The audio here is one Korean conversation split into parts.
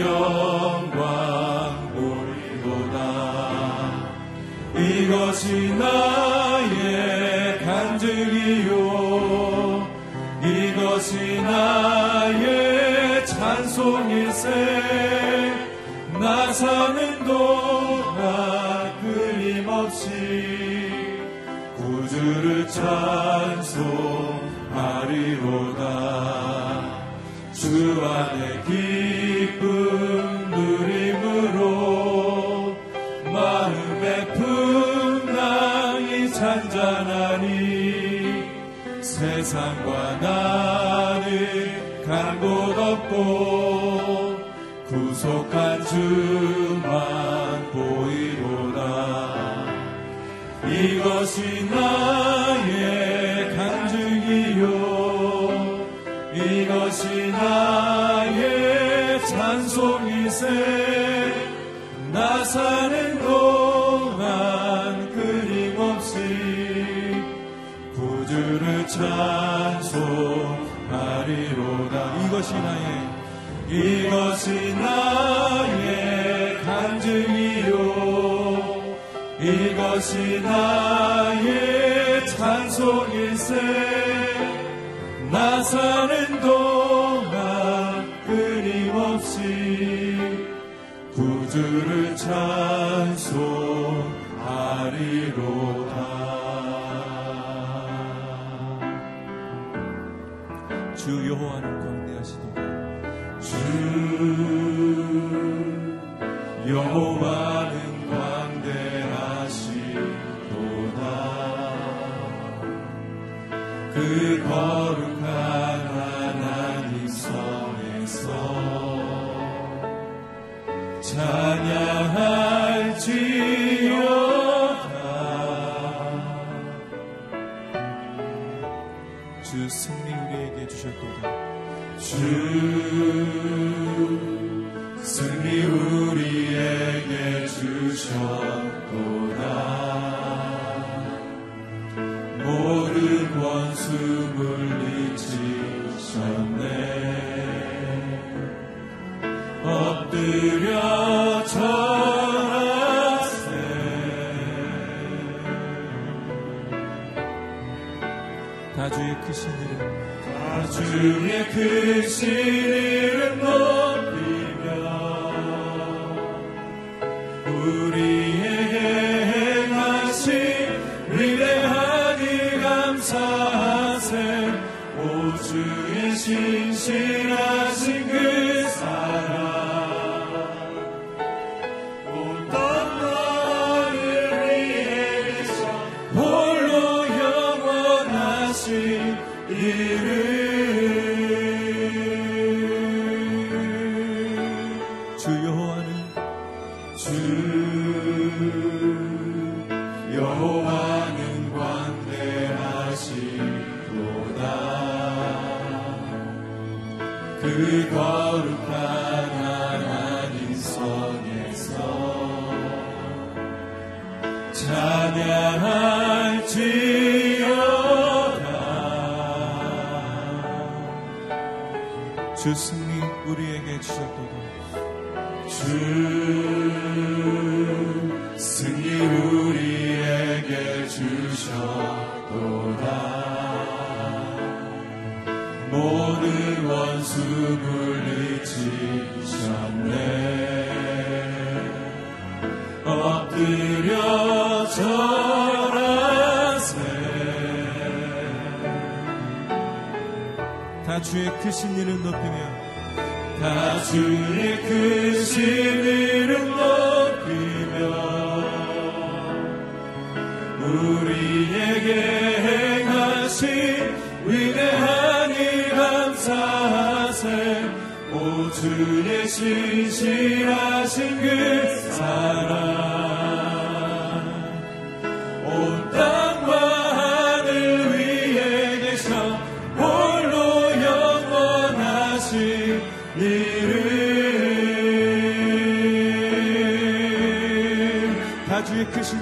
영광 보리로다. 이것이 나의 간증이요. 이것이 나의 찬송일세 나 사는 동안 끊임없이 구주를 찬송 없고 구속한 주만 보이로다 이것이 나의 간증이요. 이것이 나의 찬송이세. 나 사는 동안 끊임없이 구주를 찬송 하리로다. 이것이 나의 이것이 나의 간증이요. 이것이 나의 찬송일세 나 사는 동안 끊임없이 구주를 찬송하리로다. 주 여호와는 여호와 다주의 크신 이름. 주의 크신 이름 높이며 우리에게 행하신 위대하니 감사하세. 오 주의 신실하신 주의 크신 일을 높이며 다 주의 크신 이름 높이며 우리에게 주의 신실하신 그 사랑. 온 땅과 하늘 위에 계셔 홀로 영원하신 이름. 다 주의 크신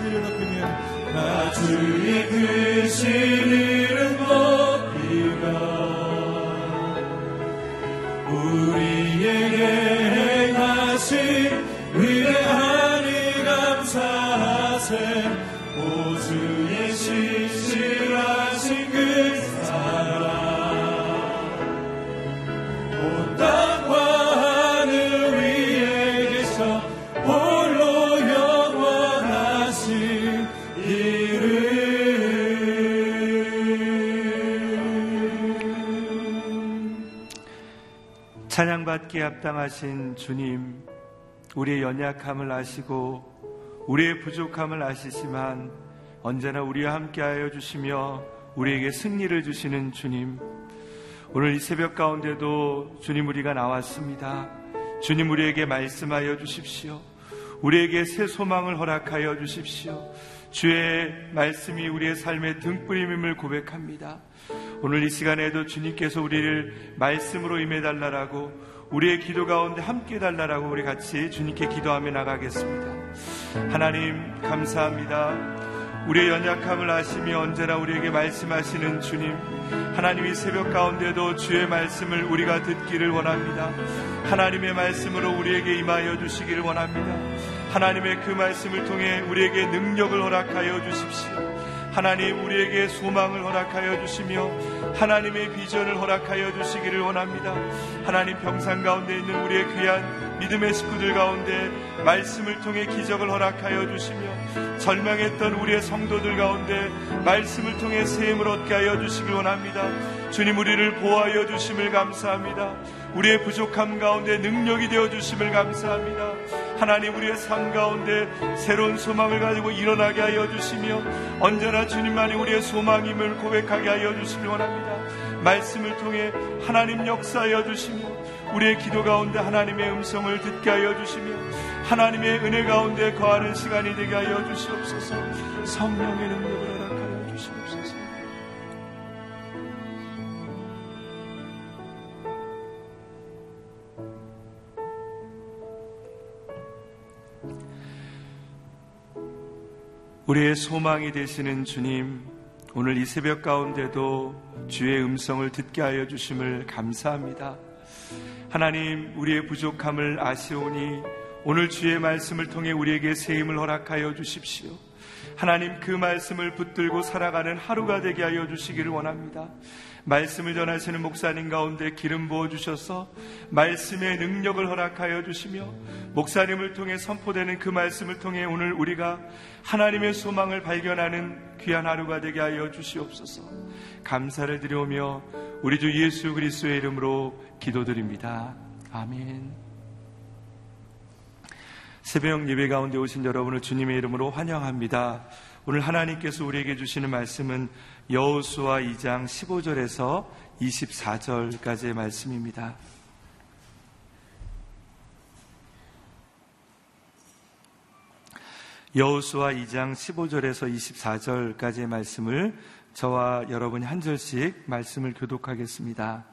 찬양받기에 합당하신 주님, 우리의 연약함을 아시고 우리의 부족함을 아시지만 언제나 우리와 함께하여 주시며 우리에게 승리를 주시는 주님. 오늘 이 새벽 가운데도 주님 우리가 나왔습니다. 주님 우리에게 말씀하여 주십시오. 우리에게 새 소망을 허락하여 주십시오. 주의 말씀이 우리의 삶의 등불임을 고백합니다. 오늘 이 시간에도 주님께서 우리를 말씀으로 임해달라라고 우리의 기도 가운데 함께 해달라라고 우리 같이 주님께 기도하며 나가겠습니다. 하나님 감사합니다. 우리의 연약함을 아시며 언제나 우리에게 말씀하시는 주님, 하나님이 새벽 가운데도 주의 말씀을 우리가 듣기를 원합니다. 하나님의 말씀으로 우리에게 임하여 주시기를 원합니다. 하나님의 그 말씀을 통해 우리에게 능력을 허락하여 주십시오. 하나님 우리에게 소망을 허락하여 주시며 하나님의 비전을 허락하여 주시기를 원합니다. 하나님 평상 가운데 있는 우리의 귀한 믿음의 식구들 가운데 말씀을 통해 기적을 허락하여 주시며 절망했던 우리의 성도들 가운데 말씀을 통해 세임을 얻게 하여 주시길 원합니다. 주님 우리를 보호하여 주심을 감사합니다. 우리의 부족함 가운데 능력이 되어 주심을 감사합니다. 하나님 우리의 삶 가운데 새로운 소망을 가지고 일어나게 하여 주시며 언제나 주님만이 우리의 소망임을 고백하게 하여 주시길 원합니다. 말씀을 통해 하나님 역사하여 주시며 우리의 기도 가운데 하나님의 음성을 듣게 하여 주시며 하나님의 은혜 가운데 거하는 시간이 되게 하여 주시옵소서 성령의 능력을 허 우리의 소망이 되시는 주님, 오늘 이 새벽 가운데도 주의 음성을 듣게 하여 주심을 감사합니다. 하나님, 우리의 부족함을 아시오니 오늘 주의 말씀을 통해 우리에게 새 힘을 허락하여 주십시오. 하나님 그 말씀을 붙들고 살아가는 하루가 되게 하여 주시기를 원합니다. 말씀을 전하시는 목사님 가운데 기름 부어 주셔서 말씀의 능력을 허락하여 주시며 목사님을 통해 선포되는 그 말씀을 통해 오늘 우리가 하나님의 소망을 발견하는 귀한 하루가 되게 하여 주시옵소서. 감사를 드려오며 우리 주 예수 그리스도의 이름으로 기도드립니다. 아멘. 새벽 예배 가운데 오신 여러분을 주님의 이름으로 환영합니다. 오늘 하나님께서 우리에게 주시는 말씀은 여호수아 2장 15절에서 24절까지의 말씀입니다. 여호수아 2장 15절에서 24절까지의 말씀을 저와 여러분이 한 절씩 말씀을 교독하겠습니다.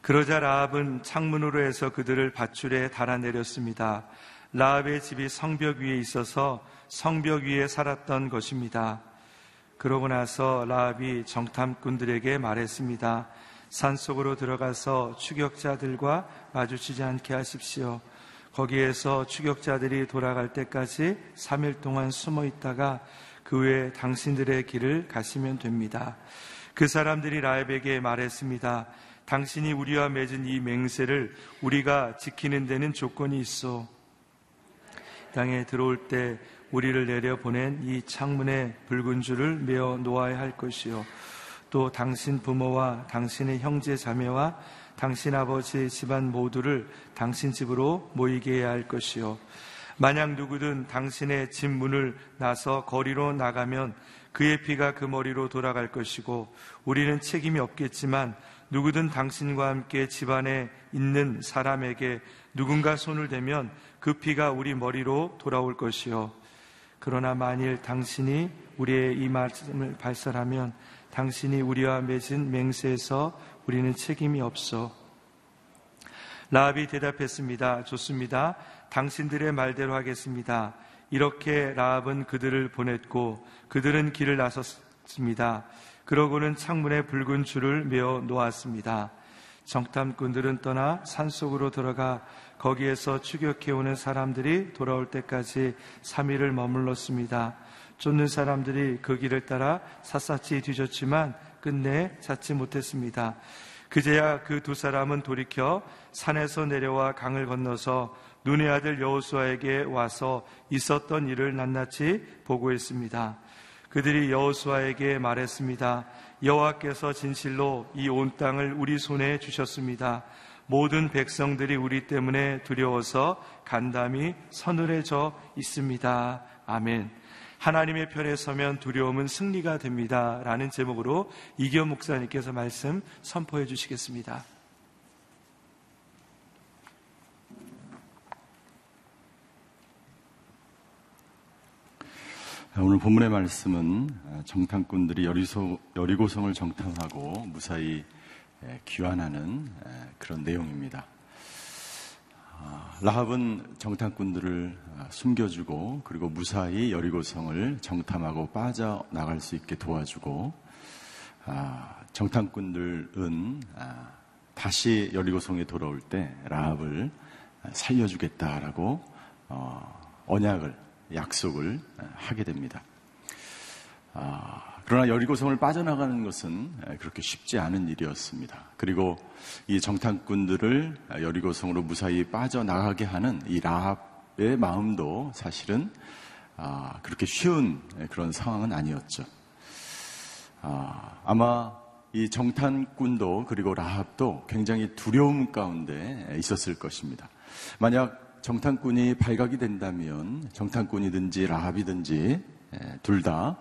그러자 라합은 창문으로 해서 그들을 밧줄에 달아내렸습니다. 라합의 집이 성벽 위에 있어서 성벽 위에 살았던 것입니다. 그러고 나서 라합이 정탐꾼들에게 말했습니다. 산속으로 들어가서 추격자들과 마주치지 않게 하십시오. 거기에서 추격자들이 돌아갈 때까지 3일 동안 숨어 있다가 그 후에 당신들의 길을 가시면 됩니다. 그 사람들이 라합에게 말했습니다. 당신이 우리와 맺은 이 맹세를 우리가 지키는 데는 조건이 있어. 땅에 들어올 때 우리를 내려 보낸 이 창문에 붉은 줄을 메어 놓아야 할 것이요. 또 당신 부모와 당신의 형제 자매와 당신 아버지 집안 모두를 당신 집으로 모이게 해야 할 것이요. 만약 누구든 당신의 집 문을 나서 거리로 나가면 그의 피가 그 머리로 돌아갈 것이고 우리는 책임이 없겠지만 누구든 당신과 함께 집안에 있는 사람에게 누군가 손을 대면 그 피가 우리 머리로 돌아올 것이요. 그러나 만일 당신이 우리의 이 말씀을 발설하면 당신이 우리와 맺은 맹세에서 우리는 책임이 없어. 라합이 대답했습니다. 좋습니다. 당신들의 말대로 하겠습니다. 이렇게 라합은 그들을 보냈고 그들은 길을 나섰습니다. 그러고는 창문에 붉은 줄을 메어 놓았습니다. 정탐꾼들은 떠나 산속으로 들어가 거기에서 추격해오는 사람들이 돌아올 때까지 3일을 머물렀습니다. 쫓는 사람들이 그 길을 따라 샅샅이 뒤졌지만 끝내 찾지 못했습니다. 그제야 그 두 사람은 돌이켜 산에서 내려와 강을 건너서 눈의 아들 여호수아에게 와서 있었던 일을 낱낱이 보고했습니다. 그들이 여호수아에게 말했습니다. 여호와께서 진실로 이 온 땅을 우리 손에 주셨습니다. 모든 백성들이 우리 때문에 두려워서 간담이 서늘해져 있습니다. 아멘. 하나님의 편에 서면 두려움은 승리가 됩니다. 라는 제목으로 이기현 목사님께서 말씀 선포해 주시겠습니다. 오늘 본문의 말씀은 정탐꾼들이 여리소, 여리고성을 정탐하고 무사히 귀환하는 그런 내용입니다. 아, 라합은 정탐꾼들을 아, 숨겨주고 그리고 무사히 여리고성을 정탐하고 빠져나갈 수 있게 도와주고 아, 정탐꾼들은 다시 여리고성에 돌아올 때 라합을 살려주겠다라고 어, 언약을 약속을 하게 됩니다. 아, 그러나 여리고성을 빠져나가는 것은 그렇게 쉽지 않은 일이었습니다. 그리고 이 정탐꾼들을 여리고성으로 무사히 빠져나가게 하는 이 라합의 마음도 사실은 아, 그렇게 쉬운 그런 상황은 아니었죠. 아, 아마 이 정탐꾼도 그리고 라합도 굉장히 두려움 가운데 있었을 것입니다. 만약 정탐꾼이 발각이 된다면 정탐꾼이든지 라합이든지 둘다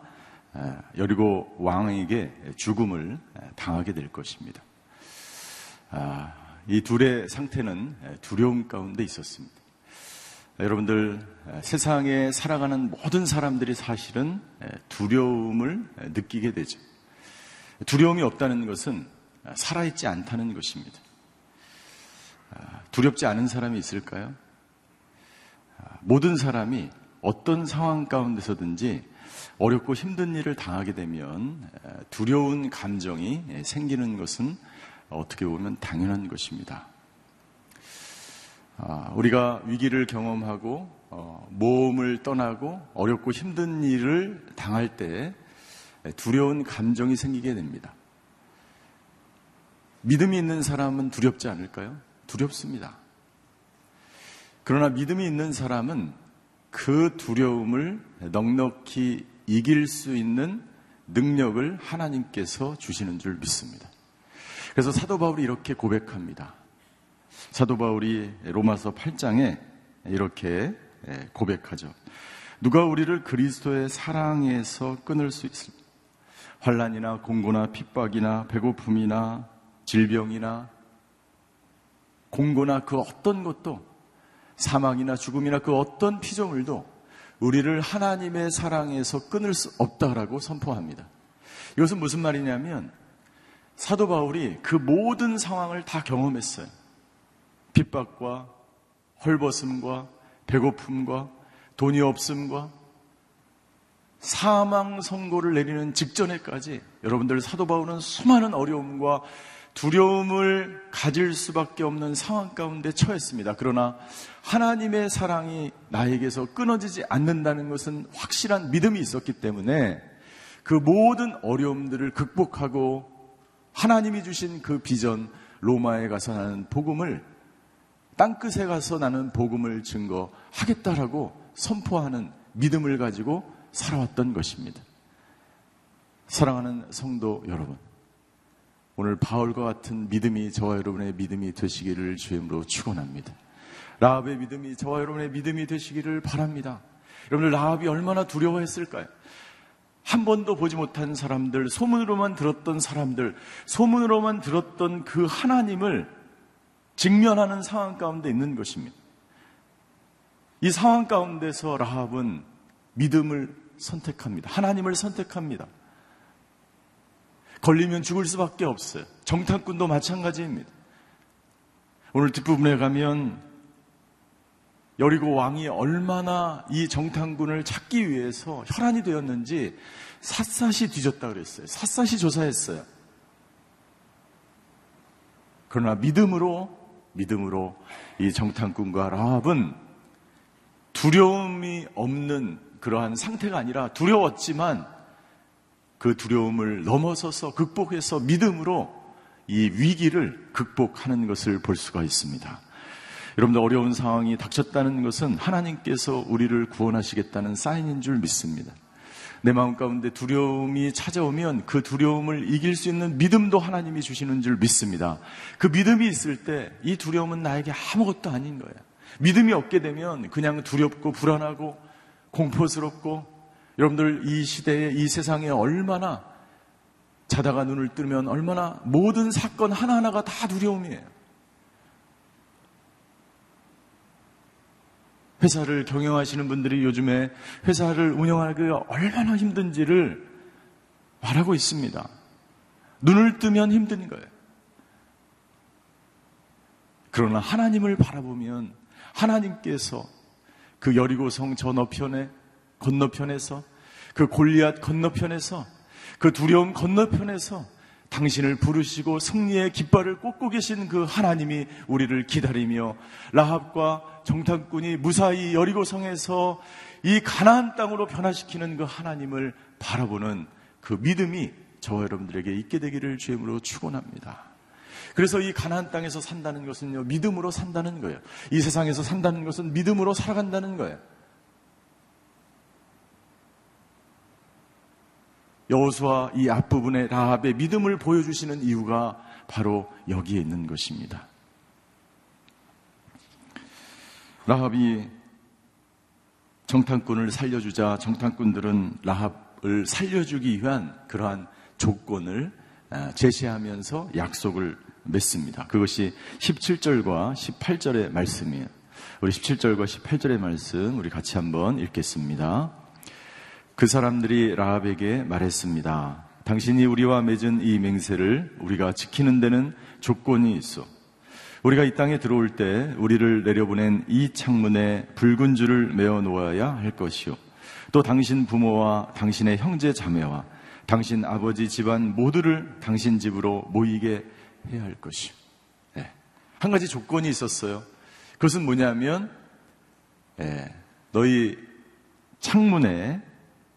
여리고 왕에게 죽음을 당하게 될 것입니다. 아, 이 둘의 상태는 두려움 가운데 있었습니다. 여러분들 세상에 살아가는 모든 사람들이 사실은 두려움을 느끼게 되죠. 두려움이 없다는 것은 살아있지 않다는 것입니다. 아, 두렵지 않은 사람이 있을까요? 아, 모든 사람이 어떤 상황 가운데서든지 어렵고 힘든 일을 당하게 되면 두려운 감정이 생기는 것은 어떻게 보면 당연한 것입니다. 아, 우리가 위기를 경험하고 어, 모험을 떠나고 어렵고 힘든 일을 당할 때 두려운 감정이 생기게 됩니다. 믿음이 있는 사람은 두렵지 않을까요? 두렵습니다. 그러나 믿음이 있는 사람은 그 두려움을 넉넉히 이길 수 있는 능력을 하나님께서 주시는 줄 믿습니다. 그래서 사도 바울이 이렇게 고백합니다. 사도 바울이 로마서 8장에 이렇게 고백하죠. 누가 우리를 그리스도의 사랑에서 끊을 수 있습니까? 환란이나 공고나 핍박이나 배고픔이나 질병이나 공고나 그 어떤 것도 사망이나 죽음이나 그 어떤 피조물도 우리를 하나님의 사랑에서 끊을 수 없다라고 선포합니다. 이것은 무슨 말이냐면 사도 바울이 그 모든 상황을 다 경험했어요. 핍박과 헐벗음과 배고픔과 돈이 없음과 사망 선고를 내리는 직전에까지 여러분들 사도 바울은 수많은 어려움과 두려움을 가질 수밖에 없는 상황 가운데 처했습니다. 그러나 하나님의 사랑이 나에게서 끊어지지 않는다는 것은 확실한 믿음이 있었기 때문에 그 모든 어려움들을 극복하고 하나님이 주신 그 비전 로마에 가서 나는 복음을 땅끝에 가서 나는 복음을 증거하겠다라고 선포하는 믿음을 가지고 살아왔던 것입니다. 사랑하는 성도 여러분, 오늘 바울과 같은 믿음이 저와 여러분의 믿음이 되시기를 주임으로 축원합니다. 라합의 믿음이 저와 여러분의 믿음이 되시기를 바랍니다. 여러분들 라합이 얼마나 두려워했을까요? 한 번도 보지 못한 사람들, 소문으로만 들었던 사람들, 소문으로만 들었던 그 하나님을 직면하는 상황 가운데 있는 것입니다. 이 상황 가운데서 라합은 믿음을 선택합니다. 하나님을 선택합니다. 걸리면 죽을 수밖에 없어요. 정탐꾼도 마찬가지입니다. 오늘 뒷부분에 가면 여리고 왕이 얼마나 이 정탐꾼을 찾기 위해서 혈안이 되었는지 샅샅이 뒤졌다 그랬어요. 샅샅이 조사했어요. 그러나 믿음으로 믿음으로 이 정탐꾼과 라합은 두려움이 없는 그러한 상태가 아니라 두려웠지만 그 두려움을 넘어서서 극복해서 믿음으로 이 위기를 극복하는 것을 볼 수가 있습니다. 여러분들 어려운 상황이 닥쳤다는 것은 하나님께서 우리를 구원하시겠다는 사인인 줄 믿습니다. 내 마음 가운데 두려움이 찾아오면 그 두려움을 이길 수 있는 믿음도 하나님이 주시는 줄 믿습니다. 그 믿음이 있을 때 이 두려움은 나에게 아무것도 아닌 거예요. 믿음이 없게 되면 그냥 두렵고 불안하고 공포스럽고 여러분들 이 시대에 이 세상에 얼마나 자다가 눈을 뜨면 얼마나 모든 사건 하나하나가 다 두려움이에요. 회사를 경영하시는 분들이 요즘에 회사를 운영하기가 얼마나 힘든지를 말하고 있습니다. 눈을 뜨면 힘든 거예요. 그러나 하나님을 바라보면 하나님께서 그 여리고성 저너편에 건너편에서 그 골리앗 건너편에서 그 두려움 건너편에서 당신을 부르시고 승리의 깃발을 꽂고 계신 그 하나님이 우리를 기다리며 라합과 정탐꾼이 무사히 여리고성에서 이 가나안 땅으로 변화시키는 그 하나님을 바라보는 그 믿음이 저와 여러분들에게 있게 되기를 주임으로 축원합니다. 그래서 이 가나안 땅에서 산다는 것은요 믿음으로 산다는 거예요. 이 세상에서 산다는 것은 믿음으로 살아간다는 거예요. 여호수아 이 앞부분에 라합의 믿음을 보여주시는 이유가 바로 여기에 있는 것입니다. 라합이 정탐꾼을 살려주자 정탐꾼들은 라합을 살려주기 위한 그러한 조건을 아, 제시하면서 약속을 맺습니다. 그것이 17절과 18절의 말씀이에요. 우리 17절과 18절의 말씀 우리 같이 한번 읽겠습니다. 그 사람들이 라합에게 말했습니다. 당신이 우리와 맺은 이 맹세를 우리가 지키는 데는 조건이 있어. 우리가 이 땅에 들어올 때 우리를 내려보낸 이 창문에 붉은 줄을 메어 놓아야 할 것이요. 또 당신 부모와 당신의 형제 자매와 당신 아버지 집안 모두를 당신 집으로 모이게 해야 할 것이요. 네. 한 가지 조건이 있었어요. 그것은 뭐냐면, 네. 너희 창문에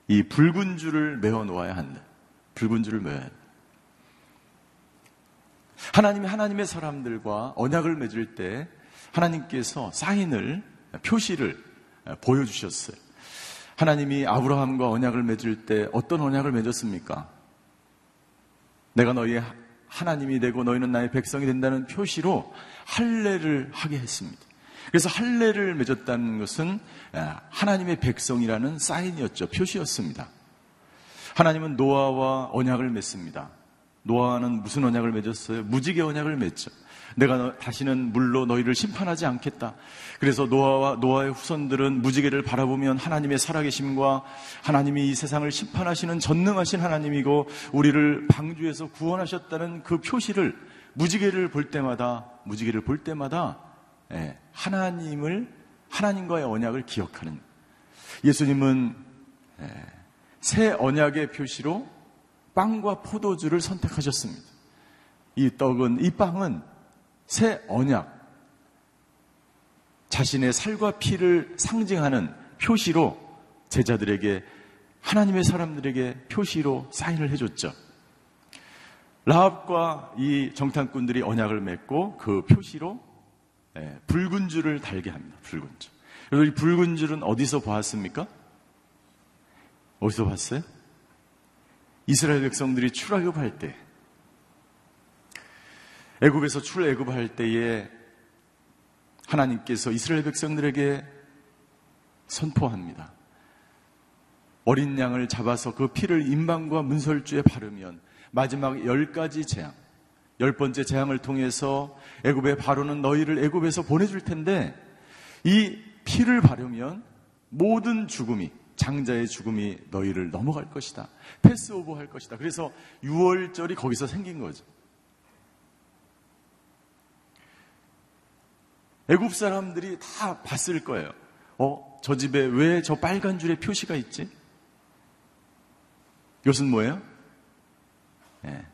이 붉은 줄을 메어 놓아야 한다. 붉은 줄을 메어야 한다. 하나님이 하나님의 사람들과 언약을 맺을 때 하나님께서 사인을, 표시를 보여주셨어요. 하나님이 아브라함과 언약을 맺을 때 어떤 언약을 맺었습니까? 내가 너희의 하나님이 되고 너희는 나의 백성이 된다는 표시로 할례를 하게 했습니다. 그래서 할례를 맺었다는 것은 아, 하나님의 백성이라는 사인이었죠. 표시였습니다. 하나님은 노아와 언약을 맺습니다. 노아는 무슨 언약을 맺었어요? 무지개 언약을 맺죠. 내가 너, 다시는 물로 너희를 심판하지 않겠다. 그래서 노아와 노아의 후손들은 무지개를 바라보면 하나님의 살아계심과 하나님이 이 세상을 심판하시는 전능하신 하나님이고 우리를 방주에서 구원하셨다는 그 표시를 무지개를 볼 때마다 무지개를 볼 때마다 예, 하나님을 하나님과의 언약을 기억하는 예수님은 예, 새 언약의 표시로 빵과 포도주를 선택하셨습니다. 이 떡은, 이 빵은 새 언약, 자신의 살과 피를 상징하는 표시로 제자들에게 하나님의 사람들에게 표시로 사인을 해줬죠. 라합과 이 정탐꾼들이 언약을 맺고 그 표시로 예, 붉은 줄을 달게 합니다. 붉은 줄. 그래서 이 붉은 줄은 어디서 보았습니까? 어디서 봤어요? 이스라엘 백성들이 출애굽할 때 애굽에서 출애굽할 때에 하나님께서 이스라엘 백성들에게 선포합니다. 어린 양을 잡아서 그 피를 인방과 문설주에 바르면 마지막 열 가지 재앙, 열 번째 재앙을 통해서 애굽의 바로는 너희를 애굽에서 보내줄 텐데 이 피를 바르면 모든 죽음이 장자의 죽음이 너희를 넘어갈 것이다. 패스오버 할 것이다. 그래서 6월절이 거기서 생긴 거죠. 애굽 사람들이 다 봤을 거예요. 어, 저 집에 왜 저 빨간 줄에 표시가 있지? 이것은 뭐예요? 네.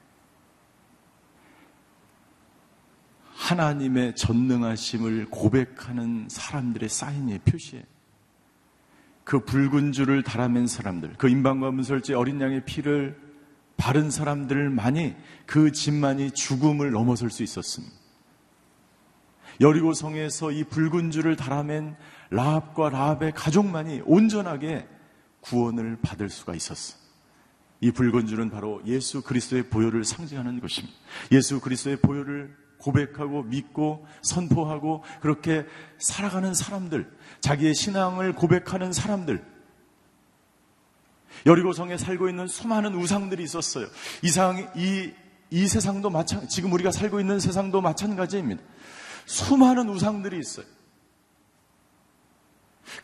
하나님의 전능하심을 고백하는 사람들의 사인이에요, 표시에. 그 붉은 줄을 달아맨 사람들, 그 인방과 문설지 어린 양의 피를 바른 사람들만이 그 집만이 죽음을 넘어설 수 있었습니다. 여리고 성에서 이 붉은 줄을 달아맨 라합과 라합의 가족만이 온전하게 구원을 받을 수가 있었어. 이 붉은 줄은 바로 예수 그리스도의 보혈을 상징하는 것입니다. 예수 그리스도의 보혈을 고백하고 믿고 선포하고 그렇게 살아가는 사람들, 자기의 신앙을 고백하는 사람들, 여리고성에 살고 있는 수많은 우상들이 있었어요. 이상, 이, 이 세상도 마찬, 지금 우리가 살고 있는 세상도 마찬가지입니다. 수많은 우상들이 있어요.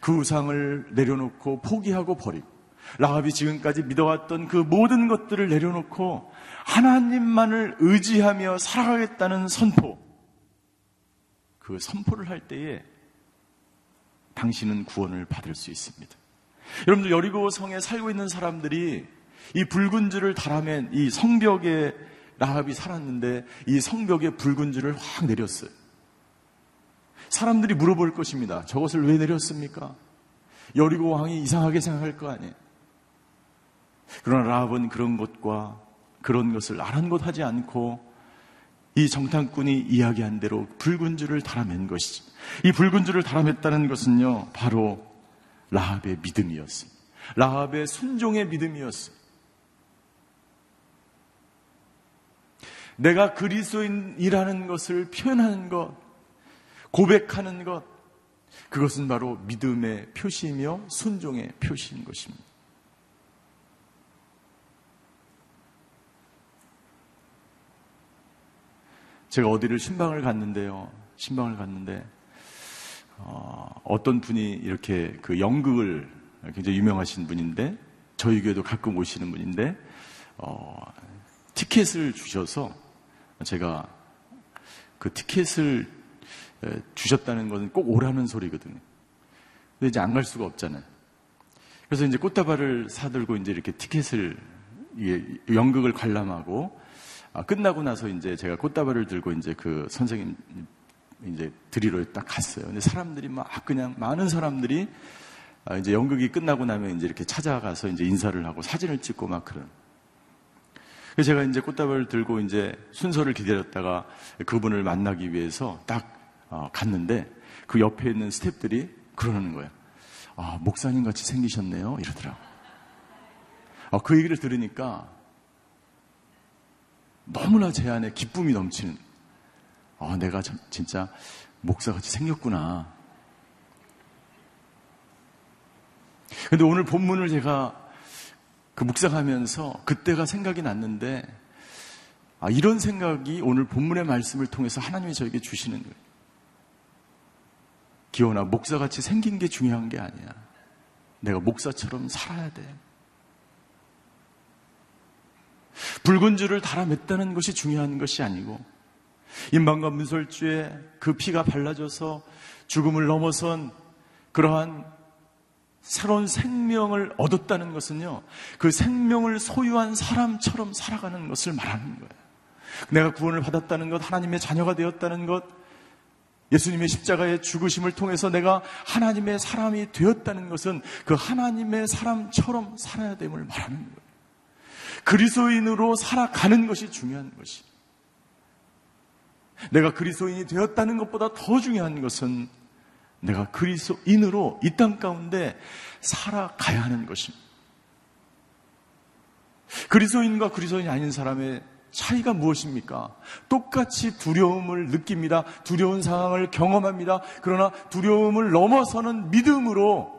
그 우상을 내려놓고 포기하고 버리고, 라합이 지금까지 믿어왔던 그 모든 것들을 내려놓고 하나님만을 의지하며 살아가겠다는 선포. 그 선포를 할 때에 당신은 구원을 받을 수 있습니다. 여러분들 여리고 성에 살고 있는 사람들이 이 붉은 줄을 달아맨 이 성벽에 라합이 살았는데 이 성벽에 붉은 줄을 확 내렸어요. 사람들이 물어볼 것입니다. 저것을 왜 내렸습니까? 여리고 왕이 이상하게 생각할 거 아니에요. 그러나 라합은 그런 것과 그런 것을 아랑곳하지 않고 이 정탐꾼이 이야기한 대로 붉은 줄을 달아맨 것이지. 이 붉은 줄을 달아맸다는 것은요, 바로 라합의 믿음이었습니다. 라합의 순종의 믿음이었습니다. 내가 그리스도인이라는 것을 표현하는 것, 고백하는 것, 그것은 바로 믿음의 표시이며 순종의 표시인 것입니다. 제가 어디를 신방을 갔는데요. 신방을 갔는데 어, 떤 분이 이렇게 그 연극을 굉장히 유명하신 분인데 저희 교회도 가끔 오시는 분인데 어, 티켓을 주셔서 제가 그 티켓을 주셨다는 것은 꼭 오라는 소리거든요. 근데 이제 안 갈 수가 없잖아요. 그래서 이제 꽃다발을 사들고 이제 이렇게 티켓을 연극을 관람하고 아, 끝나고 나서 이제 제가 꽃다발을 들고 이제 그 선생님 이제 드리러 딱 갔어요. 근데 사람들이 막 그냥 많은 사람들이 아, 이제 연극이 끝나고 나면 이제 이렇게 찾아가서 이제 인사를 하고 사진을 찍고 막 그런. 그래서 제가 이제 꽃다발을 들고 이제 순서를 기다렸다가 그분을 만나기 위해서 딱 어, 갔는데 그 옆에 있는 스탭들이 그러는 거예요. 아, 목사님 같이 생기셨네요. 이러더라고. 아, 그 얘기를 들으니까 너무나 제 안에 기쁨이 넘치는, 아, 내가 진짜 목사같이 생겼구나. 근데 오늘 본문을 제가 그 묵상하면서 그때가 생각이 났는데, 아, 이런 생각이 오늘 본문의 말씀을 통해서 하나님이 저에게 주시는. 기원아, 목사같이 생긴 게 중요한 게 아니야. 내가 목사처럼 살아야 돼. 붉은 줄을 달아맸다는 것이 중요한 것이 아니고 인방과 문설주에 그 피가 발라져서 죽음을 넘어선 그러한 새로운 생명을 얻었다는 것은요, 그 생명을 소유한 사람처럼 살아가는 것을 말하는 거예요. 내가 구원을 받았다는 것, 하나님의 자녀가 되었다는 것, 예수님의 십자가의 죽으심을 통해서 내가 하나님의 사람이 되었다는 것은 그 하나님의 사람처럼 살아야 됨을 말하는 거예요. 그리스도인으로 살아가는 것이 중요한 것이. 내가 그리스도인이 되었다는 것보다 더 중요한 것은 내가 그리스도인으로 이 땅 가운데 살아가야 하는 것입니다. 그리스도인과 그리스도인이 아닌 사람의 차이가 무엇입니까? 똑같이 두려움을 느낍니다. 두려운 상황을 경험합니다. 그러나 두려움을 넘어서는 믿음으로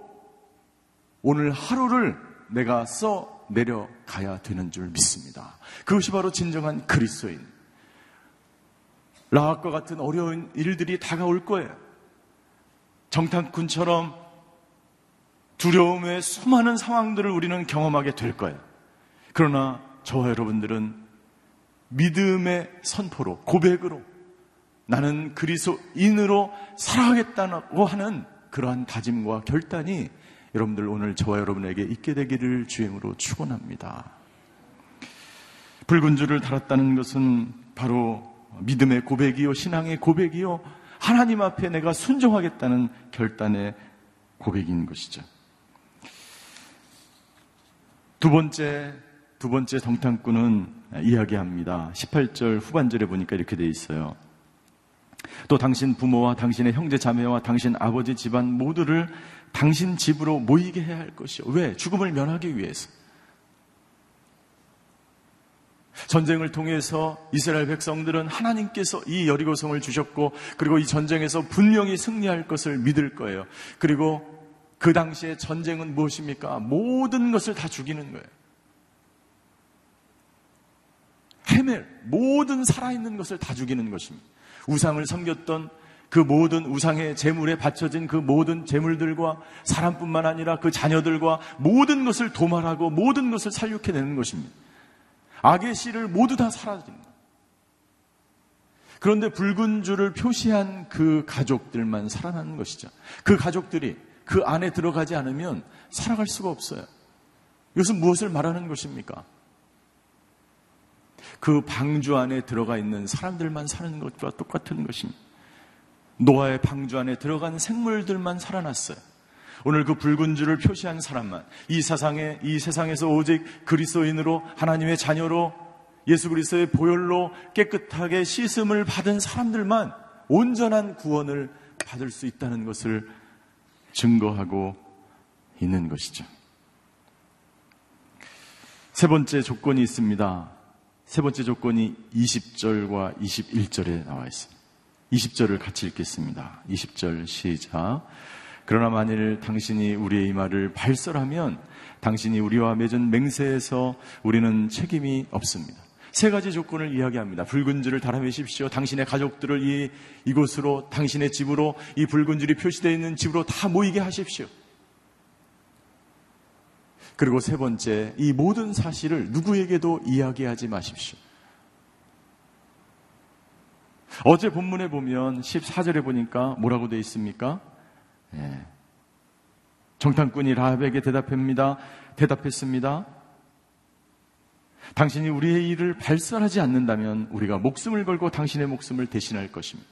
오늘 하루를 내가 써 내려가야 되는 줄 믿습니다. 그것이 바로 진정한 그리스도인. 라합과 같은 어려운 일들이 다가올 거예요. 정탐꾼처럼 두려움의 수많은 상황들을 우리는 경험하게 될 거예요. 그러나 저와 여러분들은 믿음의 선포로, 고백으로 나는 그리스도인으로 살아가겠다고 하는 그러한 다짐과 결단이 여러분들 오늘 저와 여러분에게 있게 되기를 주행으로 축원합니다. 붉은 줄을 달았다는 것은 바로 믿음의 고백이요, 신앙의 고백이요, 하나님 앞에 내가 순종하겠다는 결단의 고백인 것이죠. 두 번째, 두 번째 정탐꾼은 이야기합니다. 18절 후반절에 보니까 이렇게 돼 있어요. 또 당신 부모와 당신의 형제 자매와 당신 아버지 집안 모두를 당신 집으로 모이게 해야 할 것이요. 왜? 죽음을 면하기 위해서. 전쟁을 통해서 이스라엘 백성들은 하나님께서 이 여리고성을 주셨고 그리고 이 전쟁에서 분명히 승리할 것을 믿을 거예요. 그리고 그 당시에 전쟁은 무엇입니까? 모든 것을 다 죽이는 거예요. 헤멜, 모든 살아있는 것을 다 죽이는 것입니다. 우상을 섬겼던 그 모든 우상의 재물에 바쳐진 그 모든 재물들과 사람뿐만 아니라 그 자녀들과 모든 것을 도말하고 모든 것을 살육해내는 것입니다. 악의 씨를 모두 다 거예요. 그런데 붉은 줄을 표시한 그 가족들만 살아나는 것이죠. 그 가족들이 그 안에 들어가지 않으면 살아갈 수가 없어요. 이것은 무엇을 말하는 것입니까? 그 방주 안에 들어가 있는 사람들만 사는 것과 똑같은 것입니다. 노아의 방주 안에 들어간 생물들만 살아났어요. 오늘 그 붉은 줄을 표시한 사람만 이 세상에 이 세상에서 오직 그리스도인으로 하나님의 자녀로 예수 그리스도의 보혈로 깨끗하게 씻음을 받은 사람들만 온전한 구원을 받을 수 있다는 것을 증거하고 있는 것이죠. 세 번째 조건이 있습니다. 세 번째 조건이 20절과 21절에 나와 있습니다. 20절을 같이 읽겠습니다. 20절 시작. 그러나 만일 당신이 우리의 이 말을 발설하면 당신이 우리와 맺은 맹세에서 우리는 책임이 없습니다. 세 가지 조건을 이야기합니다. 붉은 줄을 달아매십시오. 당신의 가족들을 이, 이곳으로, 당신의 집으로, 이 붉은 줄이 표시되어 있는 집으로 다 모이게 하십시오. 그리고 세 번째, 이 모든 사실을 누구에게도 이야기하지 마십시오. 어제 본문에 보면 14절에 보니까 뭐라고 되어 있습니까? 예. 정탐꾼이 라합에게 대답합니다. 대답했습니다. 당신이 우리의 일을 발설하지 않는다면 우리가 목숨을 걸고 당신의 목숨을 대신할 것입니다.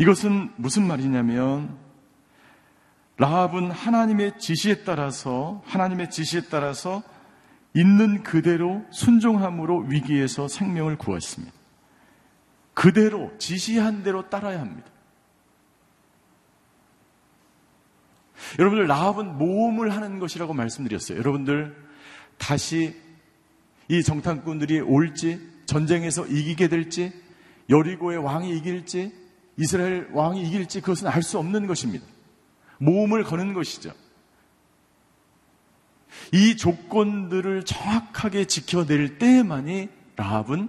이것은 무슨 말이냐면 라합은 하나님의 지시에 따라서 하나님의 지시에 따라서 있는 그대로 순종함으로 위기에서 생명을 구했습니다. 그대로 지시한 대로 따라야 합니다. 여러분들 라합은 모험을 하는 것이라고 말씀드렸어요. 여러분들 다시 이 정탐꾼들이 올지 전쟁에서 이기게 될지 여리고의 왕이 이길지 이스라엘 왕이 이길지 그것은 알 수 없는 것입니다. 모험을 거는 것이죠. 이 조건들을 정확하게 지켜낼 때만이 라합은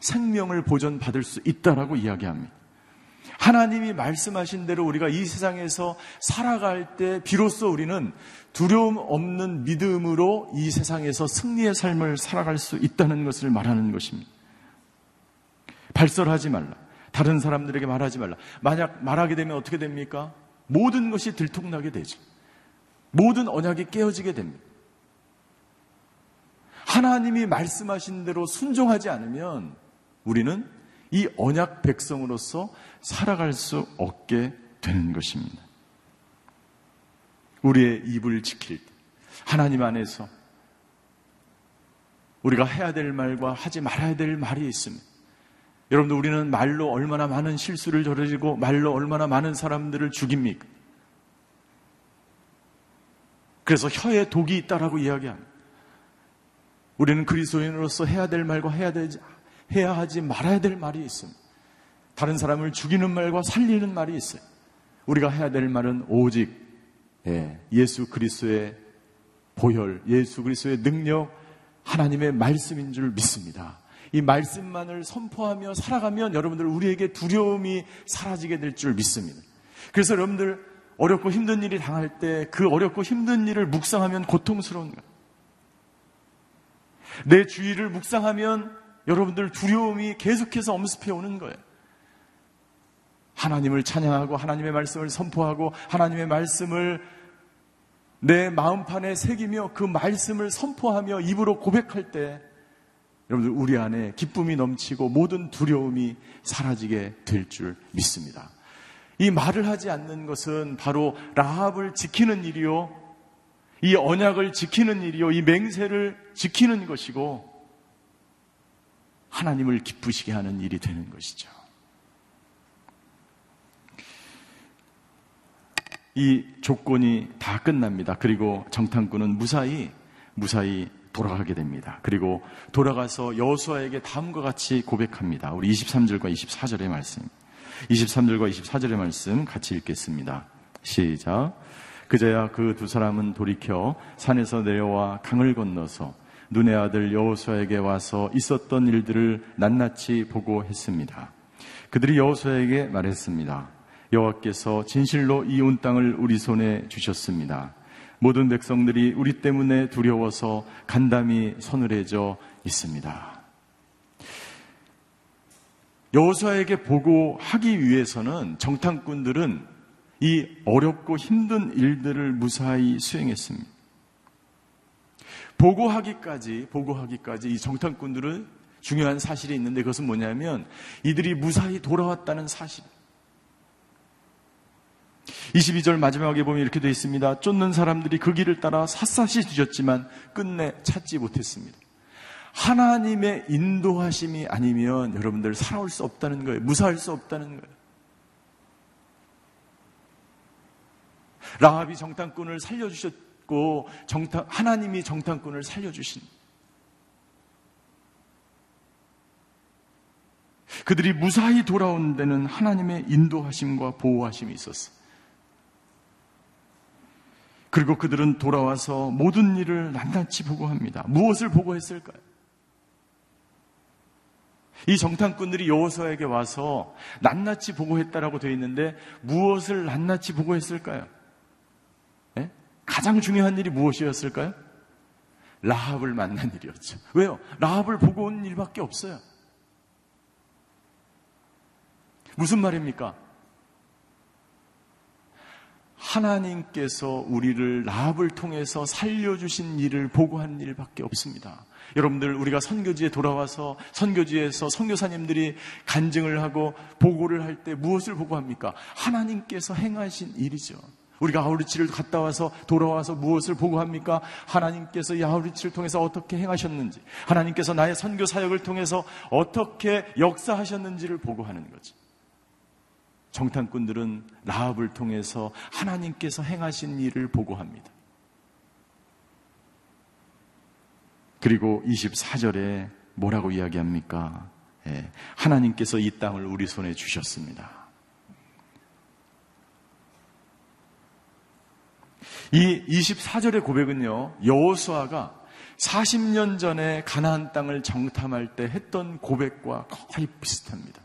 생명을 보존받을 수 있다라고 이야기합니다. 하나님이 말씀하신 대로 우리가 이 세상에서 살아갈 때 비로소 우리는 두려움 없는 믿음으로 이 세상에서 승리의 삶을 살아갈 수 있다는 것을 말하는 것입니다. 발설하지 말라. 다른 사람들에게 말하지 말라. 만약 말하게 되면 어떻게 됩니까? 모든 것이 들통나게 되죠. 모든 언약이 깨어지게 됩니다. 하나님이 말씀하신 대로 순종하지 않으면 우리는 이 언약 백성으로서 살아갈 수 없게 되는 것입니다. 우리의 입을 지킬 때, 하나님 안에서 우리가 해야 될 말과 하지 말아야 될 말이 있습니다. 여러분들 우리는 말로 얼마나 많은 실수를 저지르고 말로 얼마나 많은 사람들을 죽입니까? 그래서 혀에 독이 있다라고 이야기합니다. 우리는 그리스도인으로서 해야 될 말과 해야 되지 해야 하지 말아야 될 말이 있습니다. 다른 사람을 죽이는 말과 살리는 말이 있어요. 우리가 해야 될 말은 오직 예, 예수 그리스도의 보혈, 예수 그리스도의 능력, 하나님의 말씀인 줄 믿습니다. 이 말씀만을 선포하며 살아가면 여러분들 우리에게 두려움이 사라지게 될 줄 믿습니다. 그래서 여러분들 어렵고 힘든 일이 당할 때 그 어렵고 힘든 일을 묵상하면 고통스러운 거예요. 내 주위를 묵상하면 여러분들 두려움이 계속해서 엄습해 오는 거예요. 하나님을 찬양하고 하나님의 말씀을 선포하고 하나님의 말씀을 내 마음판에 새기며 그 말씀을 선포하며 입으로 고백할 때 여러분들 우리 안에 기쁨이 넘치고 모든 두려움이 사라지게 될 줄 믿습니다. 이 말을 하지 않는 것은 바로 라합을 지키는 일이요. 이 언약을 지키는 일이요. 이 맹세를 지키는 것이고 하나님을 기쁘시게 하는 일이 되는 것이죠. 이 조건이 다 끝납니다. 그리고 정탐꾼은 무사히 무사히 돌아가게 됩니다. 그리고 돌아가서 여호수아에게 다음과 같이 고백합니다. 우리 23절과 24절의 말씀. 23절과 24절의 말씀 같이 읽겠습니다. 시작. 그제야 그 두 사람은 돌이켜 산에서 내려와 강을 건너서 눈의 아들 여호수아에게 와서 있었던 일들을 낱낱이 보고했습니다. 그들이 여호수아에게 말했습니다. 여호와께서 진실로 이 온 땅을 우리 손에 주셨습니다. 모든 백성들이 우리 때문에 두려워서 간담이 서늘해져 있습니다. 여호수아에게 보고하기 위해서는 정탐꾼들은 이 어렵고 힘든 일들을 무사히 수행했습니다. 보고하기까지 보고하기까지 이 정탐꾼들은 중요한 사실이 있는데 그것은 뭐냐면 이들이 무사히 돌아왔다는 사실. 22절 마지막에 보면 이렇게 되어 있습니다. 쫓는 사람들이 그 길을 따라 샅샅이 뒤졌지만 끝내 찾지 못했습니다. 하나님의 인도하심이 아니면 여러분들 살아올 수 없다는 거예요. 무사할 수 없다는 거예요. 라합이 정탐꾼을 살려주셨고 정탐, 하나님이 정탐꾼을 살려주신 그들이 무사히 돌아온 데는 하나님의 인도하심과 보호하심이 있었어. 그리고 그들은 돌아와서 모든 일을 낱낱이 보고합니다. 무엇을 보고했을까요? 이 정탐꾼들이 여호수아에게 와서 낱낱이 보고했다라고 되어 있는데 무엇을 낱낱이 보고했을까요? 네? 가장 중요한 일이 무엇이었을까요? 라합을 만난 일이었죠. 왜요? 라합을 보고 온 일밖에 없어요. 무슨 말입니까? 하나님께서 우리를 라합을 통해서 살려주신 일을 보고한 일밖에 없습니다. 여러분들 우리가 선교지에 돌아와서 선교지에서 선교사님들이 간증을 하고 보고를 할 때 무엇을 보고합니까? 하나님께서 행하신 일이죠. 우리가 아우리치를 갔다 와서 돌아와서 무엇을 보고합니까? 하나님께서 이 아우리치를 통해서 어떻게 행하셨는지, 하나님께서 나의 선교 사역을 통해서 어떻게 역사하셨는지를 보고하는 거죠. 정탐꾼들은 라합을 통해서 하나님께서 행하신 일을 보고합니다. 그리고 24절에 뭐라고 이야기합니까? 예, 하나님께서 이 땅을 우리 손에 주셨습니다. 이 24절의 고백은요, 여호수아가 40년 전에 가나안 땅을 정탐할 때 했던 고백과 거의 비슷합니다.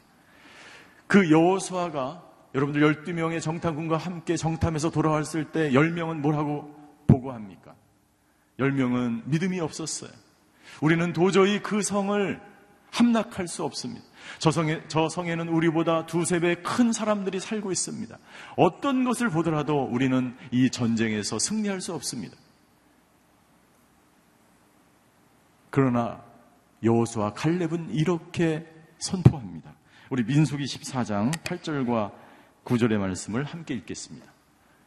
그 여호수아가 여러분들 12명의 정탐군과 함께 정탐해서 돌아왔을 때 10명은 뭐라고 보고합니까? 10명은 믿음이 없었어요. 우리는 도저히 그 성을 함락할 수 없습니다. 저, 성에, 저 성에는 우리보다 두세 배 큰 사람들이 살고 있습니다. 어떤 것을 보더라도 우리는 이 전쟁에서 승리할 수 없습니다. 그러나 여호수와 칼렙은 이렇게 선포합니다. 우리 민수기 14장 8절과 9절의 말씀을 함께 읽겠습니다.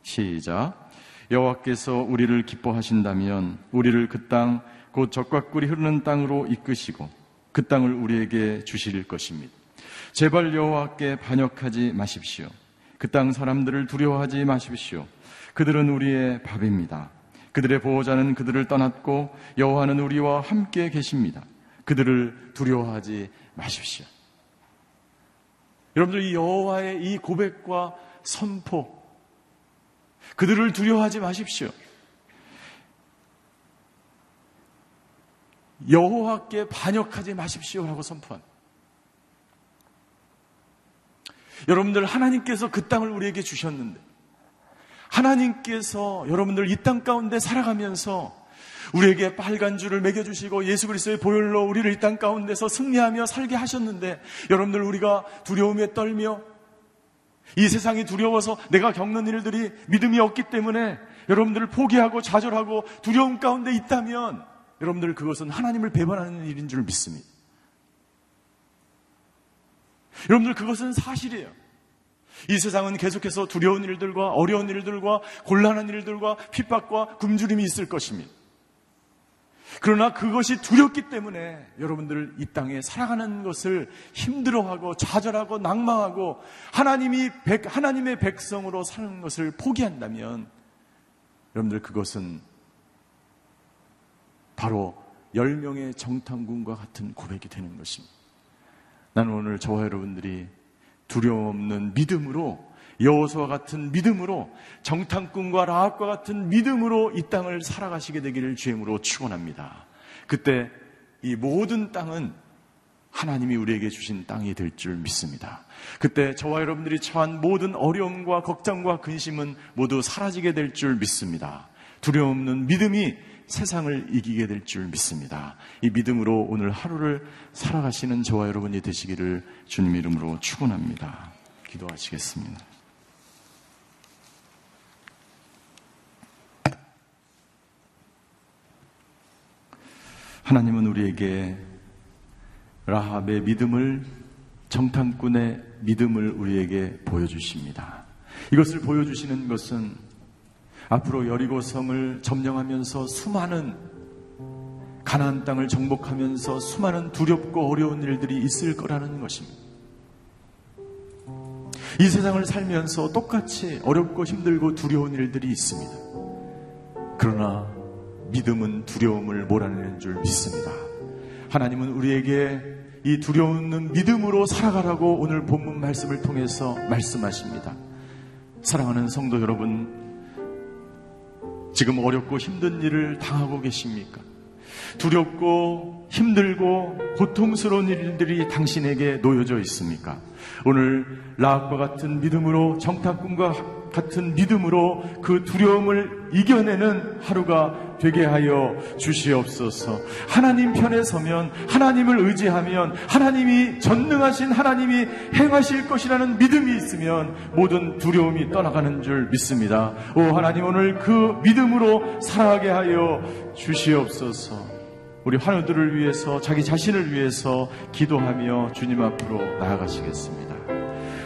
시작. 여호와께서 우리를 기뻐하신다면 우리를 그 땅 곧 적과 꿀이 흐르는 땅으로 이끄시고 그 땅을 우리에게 주실 것입니다. 제발 여호와께 반역하지 마십시오. 그 땅 사람들을 두려워하지 마십시오. 그들은 우리의 밥입니다. 그들의 보호자는 그들을 떠났고 여호와는 우리와 함께 계십니다. 그들을 두려워하지 마십시오. 여러분들 이 여호와의 이 고백과 선포 그들을 두려워하지 마십시오. 여호와께 반역하지 마십시오라고 선포한. 여러분들 하나님께서 그 땅을 우리에게 주셨는데 하나님께서 여러분들 이 땅 가운데 살아가면서 우리에게 빨간 줄을 매겨주시고 예수 그리스도의 보혈로 우리를 이 땅 가운데서 승리하며 살게 하셨는데 여러분들 우리가 두려움에 떨며 이 세상이 두려워서 내가 겪는 일들이 믿음이 없기 때문에 여러분들을 포기하고 좌절하고 두려움 가운데 있다면 여러분들 그것은 하나님을 배반하는 일인 줄 믿습니다. 여러분들 그것은 사실이에요. 이 세상은 계속해서 두려운 일들과 어려운 일들과 곤란한 일들과 핍박과 굶주림이 있을 것입니다. 그러나 그것이 두렵기 때문에 여러분들 이 땅에 살아가는 것을 힘들어하고 좌절하고 낭망하고 하나님이 백, 하나님의 백성으로 사는 것을 포기한다면 여러분들 그것은 바로 열명의 정탐군과 같은 고백이 되는 것입니다. 나는 오늘 저와 여러분들이 두려움 없는 믿음으로 여호수와 같은 믿음으로 정탐꾼과 라합과 같은 믿음으로 이 땅을 살아가시게 되기를 주임으로 축원합니다. 그때 이 모든 땅은 하나님이 우리에게 주신 땅이 될 줄 믿습니다. 그때 저와 여러분들이 처한 모든 어려움과 걱정과 근심은 모두 사라지게 될 줄 믿습니다. 두려움 없는 믿음이 세상을 이기게 될 줄 믿습니다. 이 믿음으로 오늘 하루를 살아가시는 저와 여러분이 되시기를 주님 이름으로 축원합니다. 기도하시겠습니다. 하나님은 우리에게 라합의 믿음을 정탐꾼의 믿음을 우리에게 보여주십니다. 이것을 보여주시는 것은 앞으로 여리고 성을 점령하면서 수많은 가나안 땅을 정복하면서 수많은 두렵고 어려운 일들이 있을 거라는 것입니다. 이 세상을 살면서 똑같이 어렵고 힘들고 두려운 일들이 있습니다. 그러나 믿음은 두려움을 몰아내는 줄 믿습니다. 하나님은 우리에게 이 두려움은 믿음으로 살아가라고 오늘 본문 말씀을 통해서 말씀하십니다. 사랑하는 성도 여러분, 지금 어렵고 힘든 일을 당하고 계십니까? 두렵고 힘들고 고통스러운 일들이 당신에게 놓여져 있습니까? 오늘 라합과 같은 믿음으로 정탐꾼과 같은 믿음으로 그 두려움을 이겨내는 하루가 되게 하여 주시옵소서. 하나님 편에 서면 하나님을 의지하면 하나님이 전능하신 하나님이 행하실 것이라는 믿음이 있으면 모든 두려움이 떠나가는 줄 믿습니다. 오 하나님 오늘 그 믿음으로 살아가게 하여 주시옵소서. 우리 환우들을 위해서 자기 자신을 위해서 기도하며 주님 앞으로 나아가시겠습니다.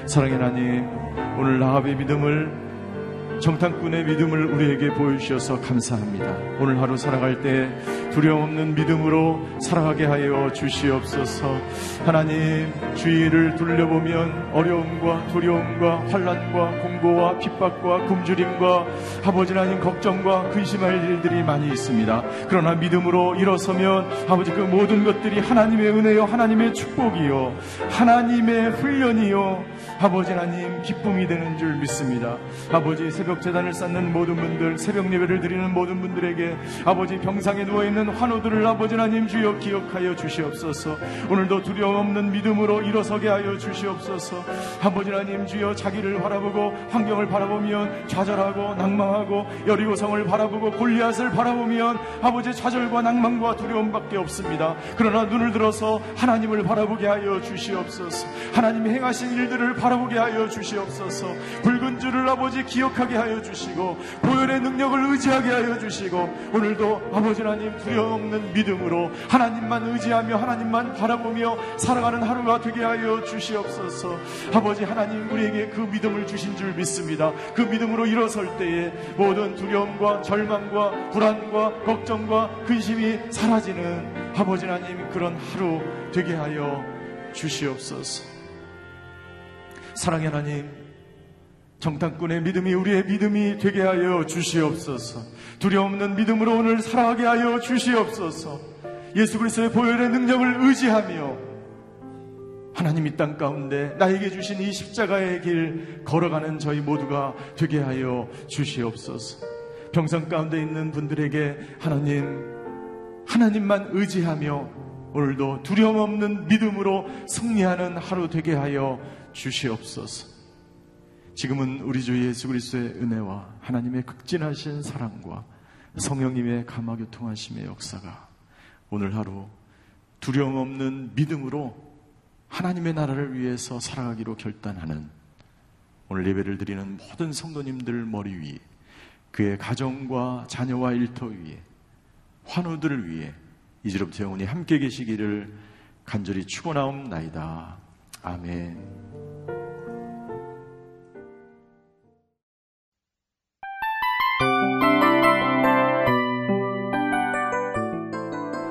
사랑의 하나님, 오늘 라합의 믿음을 정탐꾼의 믿음을 우리에게 보여주셔서 감사합니다. 오늘 하루 살아갈 때 두려움 없는 믿음으로 살아가게 하여 주시옵소서. 하나님 주위를 둘러보면 어려움과 두려움과 환란과 공고와 핍박과 굶주림과 아버지 하나님 걱정과 근심할 일들이 많이 있습니다. 그러나 믿음으로 일어서면 아버지 그 모든 것들이 하나님의 은혜요 하나님의 축복이요 하나님의 훈련이요 아버지 하나님 기쁨이 되는 줄 믿습니다. 아버지 새벽 재단을 쌓는 모든 분들 새벽 예배를 드리는 모든 분들에게 아버지 병상에 누워 있는 환우들을 아버지 하나님 주여 기억하여 주시옵소서. 오늘도 두려움 없는 믿음으로 일어서게 하여 주시옵소서. 아버지 하나님 주여 자기를 바라보고 환경을 바라보면 좌절하고 낭망하고 여리고성을 바라보고 골리앗을 바라보면 아버지 좌절과 낭망과 두려움밖에 없습니다. 그러나 눈을 들어서 하나님을 바라보게 하여 주시옵소서. 하나님이 행하신 일들을 바라보게 하여 주시옵소서. 붉은 줄을 아버지 기억하게 하여 주시고 보혈의 능력을 의지하게 하여 주시고 오늘도 아버지 하나님 두려움 없는 믿음으로 하나님만 의지하며 하나님만 바라보며 살아가는 하루가 되게 하여 주시옵소서. 아버지 하나님 우리에게 그 믿음을 주신 줄 믿습니다. 그 믿음으로 일어설 때에 모든 두려움과 절망과 불안과 걱정과 근심이 사라지는 아버지 하나님 그런 하루 되게 하여 주시옵소서. 사랑의 하나님 정탐꾼의 믿음이 우리의 믿음이 되게 하여 주시옵소서. 두려움 없는 믿음으로 오늘 살아가게 하여 주시옵소서. 예수 그리스도의 보혈의 능력을 의지하며 하나님 이 땅 가운데 나에게 주신 이 십자가의 길 걸어가는 저희 모두가 되게 하여 주시옵소서. 평생 가운데 있는 분들에게 하나님 하나님만 의지하며 오늘도 두려움 없는 믿음으로 승리하는 하루 되게 하여 주시옵소서. 지금은 우리 주 예수 그리스도의 은혜와 하나님의 극진하신 사랑과 성령님의 감화 교통하심의 역사가 오늘 하루 두려움 없는 믿음으로 하나님의 나라를 위해서 살아가기로 결단하는 오늘 예배를 드리는 모든 성도님들 머리 위에 그의 가정과 자녀와 일터 위에 환우들을 위해 이제로부터 영원히 함께 계시기를 간절히 축원하옵나이다. 아멘.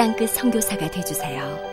땅끝 성교사가 되주세요